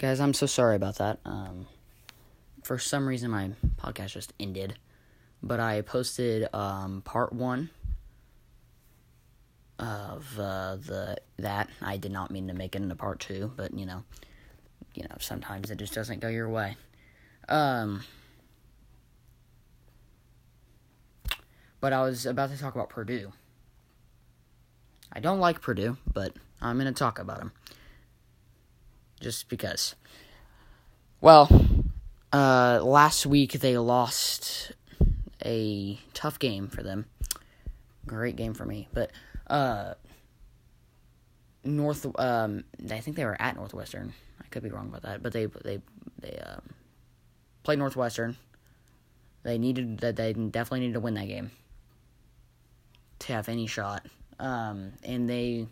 Guys, I'm so sorry about that. Um, for some reason, my podcast just ended, but I posted um, part one of uh, the that. I did not mean to make it into part two, but you know, you know, sometimes it just doesn't go your way. Um, but I was about to talk about Purdue. I don't like Purdue, but I'm going to talk about them just because. Well, uh, last week they lost a tough game for them. Great game for me, but uh, North. Um, I think they were at Northwestern. I could be wrong about that, but they they they um, played Northwestern. They needed that. They definitely needed to win that game to have any shot. Um, and they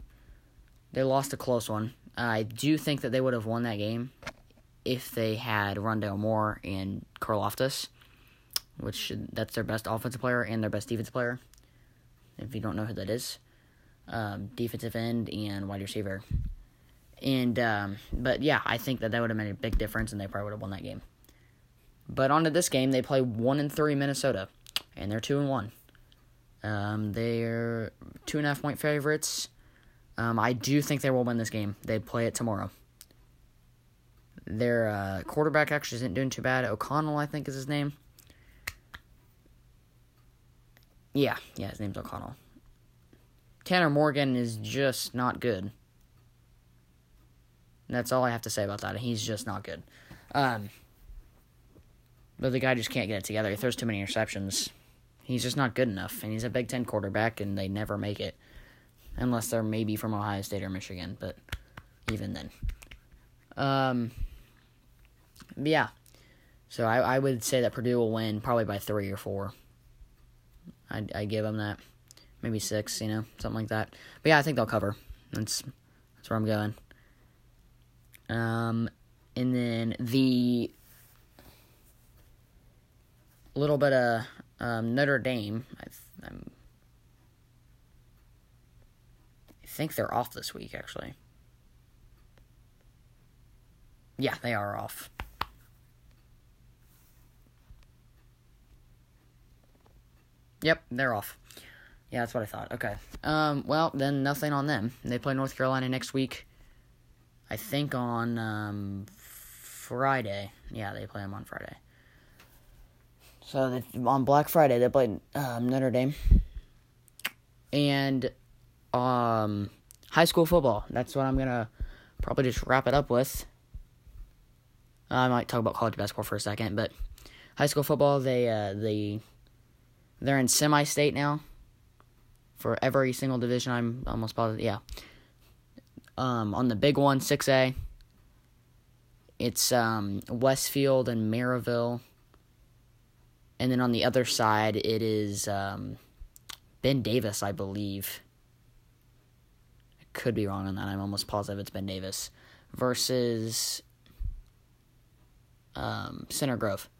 they lost a close one. I do think that they would have won that game if they had Rondale Moore and Karlaftis, which that's their best offensive player and their best defensive player. If you don't know who that is, um, defensive end and wide receiver. And um, but yeah, I think that that would have made a big difference, and they probably would have won that game. But on to this game, they play one and three Minnesota, and they're two and one. Um, they're two and a half point favorites. Um, I do think they will win this game. They play it tomorrow. Their uh, quarterback actually isn't doing too bad. O'Connell, I think, is his name. Yeah, yeah, his name's O'Connell. Tanner Morgan is just not good. That's all I have to say about that. He's just not good. Um, but the guy just can't get it together. He throws too many interceptions. He's just not good enough, and he's a Big Ten quarterback, and they never make it unless they're maybe from Ohio State or Michigan, but even then. Um, yeah. So I, I would say that Purdue will win probably by three or four. I I give them that, maybe six, you know, something like that. But yeah, I think they'll cover. That's that's where I'm going. Um, and then the little bit of um, Notre Dame. I, I'm think they're off this week, actually. Yeah, they are off. Yep, they're off. Yeah, that's what I thought. Okay. Um, well, then nothing on them. They play North Carolina next week. I think on um, Friday. Yeah, they play them on Friday. So they, on Black Friday, they played um, Notre Dame. And um, high school football. That's what I'm gonna probably just wrap it up with. I might talk about college basketball for a second, but high school football they uh, they they're in semi-state now for every single division. I'm almost positive. Yeah. Um, on the big one, six A. It's um, Westfield and Merrillville, and then on the other side, it is um, Ben Davis, I believe could be wrong on that. I'm almost positive it's Ben Davis versus um, Center Grove.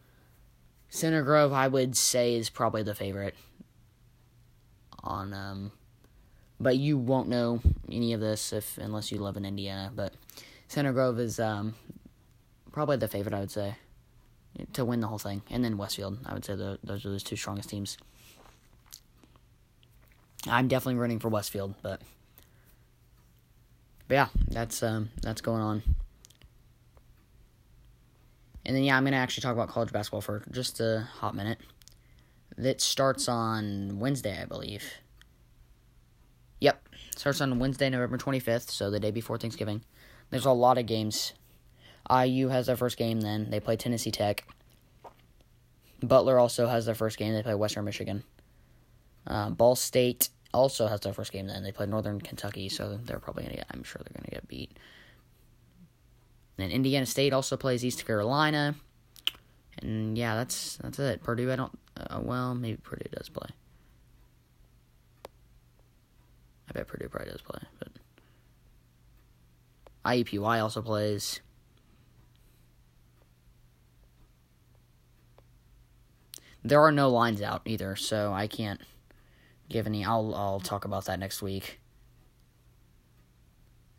Center Grove, I would say, is probably the favorite. On, um, but you won't know any of this if unless you live in Indiana. But Center Grove is um, probably the favorite, I would say, to win the whole thing. And then Westfield, I would say the, those are the two strongest teams. I'm definitely rooting for Westfield, but but yeah, that's um, that's going on. And then yeah, I'm gonna actually talk about college basketball for just a hot minute. That starts on Wednesday, I believe. Yep, starts on Wednesday, November 25th, so the day before Thanksgiving. There's a lot of games. IU has their first game then. They play Tennessee Tech. Butler also has their first game. They play Western Michigan. Uh, Ball State also has their first game then. They play Northern Kentucky, so they're probably going to get, I'm sure they're going to get beat. And Indiana State also plays East Carolina. And yeah, that's that's it. Purdue, I don't, uh, well, maybe Purdue does play. I bet Purdue probably does play, but IUPUI also plays. There are no lines out either, so I can't give any. I'll I'll talk about that next week.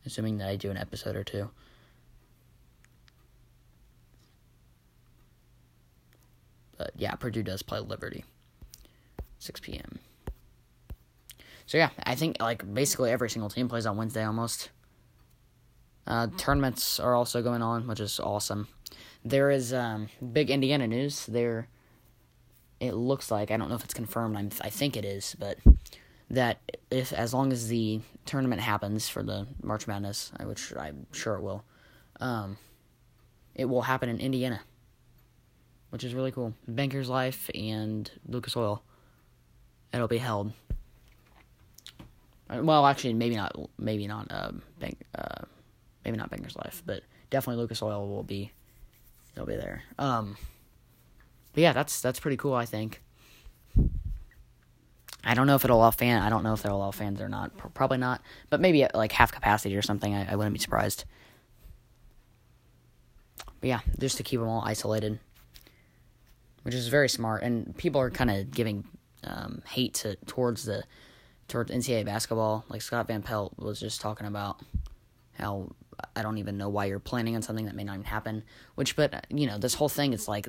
Assuming that I do an episode or two. But yeah, Purdue does play Liberty. 6 p.m. So yeah, I think like basically every single team plays on Wednesday almost. Uh, tournaments are also going on, which is awesome. There is um, big Indiana news. They're it looks like I don't know if it's confirmed. I'm, I think it is, but that if as long as the tournament happens for the March Madness, which I'm sure it will, um, it will happen in Indiana, which is really cool. Bankers Life and Lucas Oil. It'll be held. Uh, well, actually, maybe not. Maybe not. Uh, bank. Uh, maybe not Bankers Life, but definitely Lucas Oil will be. They'll be there. Um. But yeah, that's that's pretty cool. I think. I don't know if it'll allow fan. I don't know if they'll allow fans or not. Probably not. But maybe at like half capacity or something. I, I wouldn't be surprised. But yeah, just to keep them all isolated, which is very smart. And people are kind of giving um, hate to towards the towards NCAA basketball. Like Scott Van Pelt was just talking about how I don't even know why you're planning on something that may not even happen. Which, but you know, this whole thing, it's like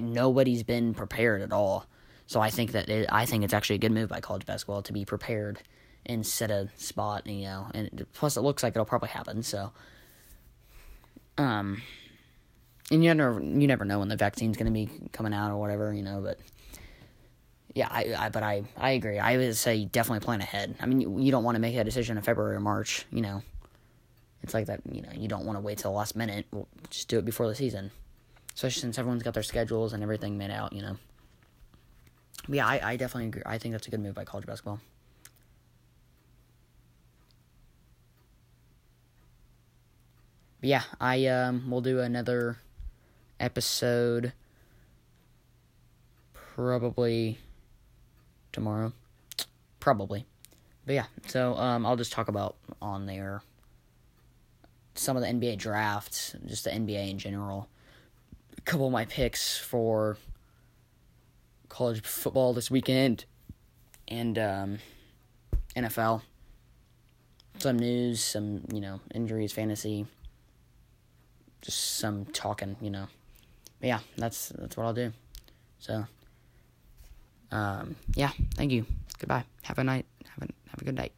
nobody's been prepared at all. So I think that it, I think it's actually a good move by college basketball to be prepared and set a spot. You know, and plus it looks like it'll probably happen. So, um, and you never you never know when the vaccine's going to be coming out or whatever. You know, but yeah, I, I but I I agree. I would say definitely plan ahead. I mean, you, you don't want to make that decision in February or March. You know, it's like that. You know, you don't want to wait till the last minute. Well, just do it before the season, especially since everyone's got their schedules and everything made out. You know. But yeah, I, I definitely agree. I think that's a good move by college basketball. But yeah, I um will do another episode probably tomorrow. Probably. But yeah, so um, I'll just talk about on there some of the NBA drafts, just the NBA in general. A couple of my picks for college football this weekend and um, NFL. Some news, some, you know, injuries, fantasy. Just some talking, you know. But yeah, that's that's what I'll do. So um, yeah, thank you. Goodbye. Have a night. Have a have a good night.